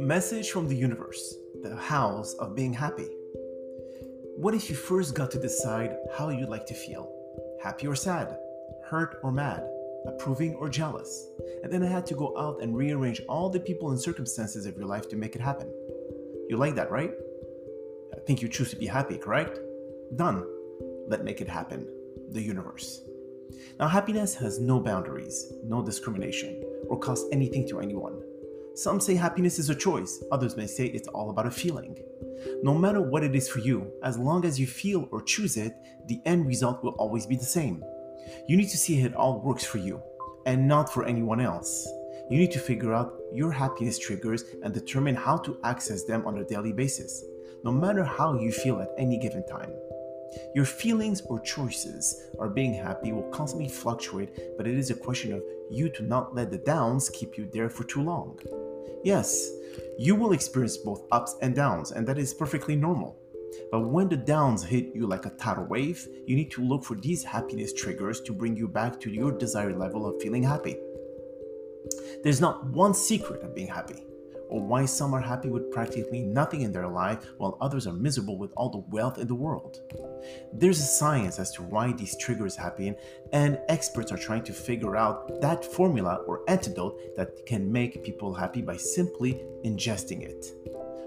Message from the universe, the house of being happy. What if you first got to decide how you'd like to feel? Happy or sad? Hurt or mad? Approving or jealous? And then I had to go out and rearrange all the people and circumstances of your life to make it happen. You like that, right? I think you choose to be happy, correct? Done. Let make it happen. The universe. Now, happiness has no boundaries, no discrimination, or cost anything to anyone. Some say happiness is a choice, others may say it's all about a feeling. No matter what it is for you, as long as you feel or choose it, the end result will always be the same. You need to see it all works for you, and not for anyone else. You need to figure out your happiness triggers and determine how to access them on a daily basis, no matter how you feel at any given time. Your feelings or choices are being happy will constantly fluctuate, but it is a question of you to not let the downs keep you there for too long. Yes, you will experience both ups and downs, and that is perfectly normal. But when the downs hit you like a tidal wave, you need to look for these happiness triggers to bring you back to your desired level of feeling happy. There's not one secret of being happy or why some are happy with practically nothing in their life while others are miserable with all the wealth in the world. There's a science as to why these triggers happen, and experts are trying to figure out that formula or antidote that can make people happy by simply ingesting it.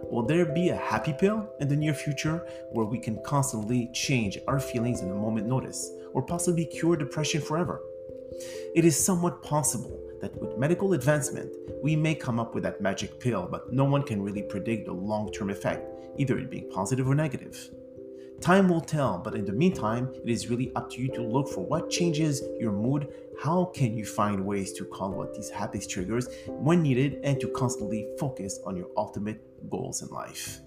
Will there be a happy pill in the near future where we can constantly change our feelings in a moment notice, or possibly cure depression forever? It is somewhat possible that with medical advancement, we may come up with that magic pill, but no one can really predict the long term effect, either it being positive or negative. Time will tell, but in the meantime, it is really up to you to look for what changes your mood, how can you find ways to call out these happiness triggers when needed, and to constantly focus on your ultimate goals in life.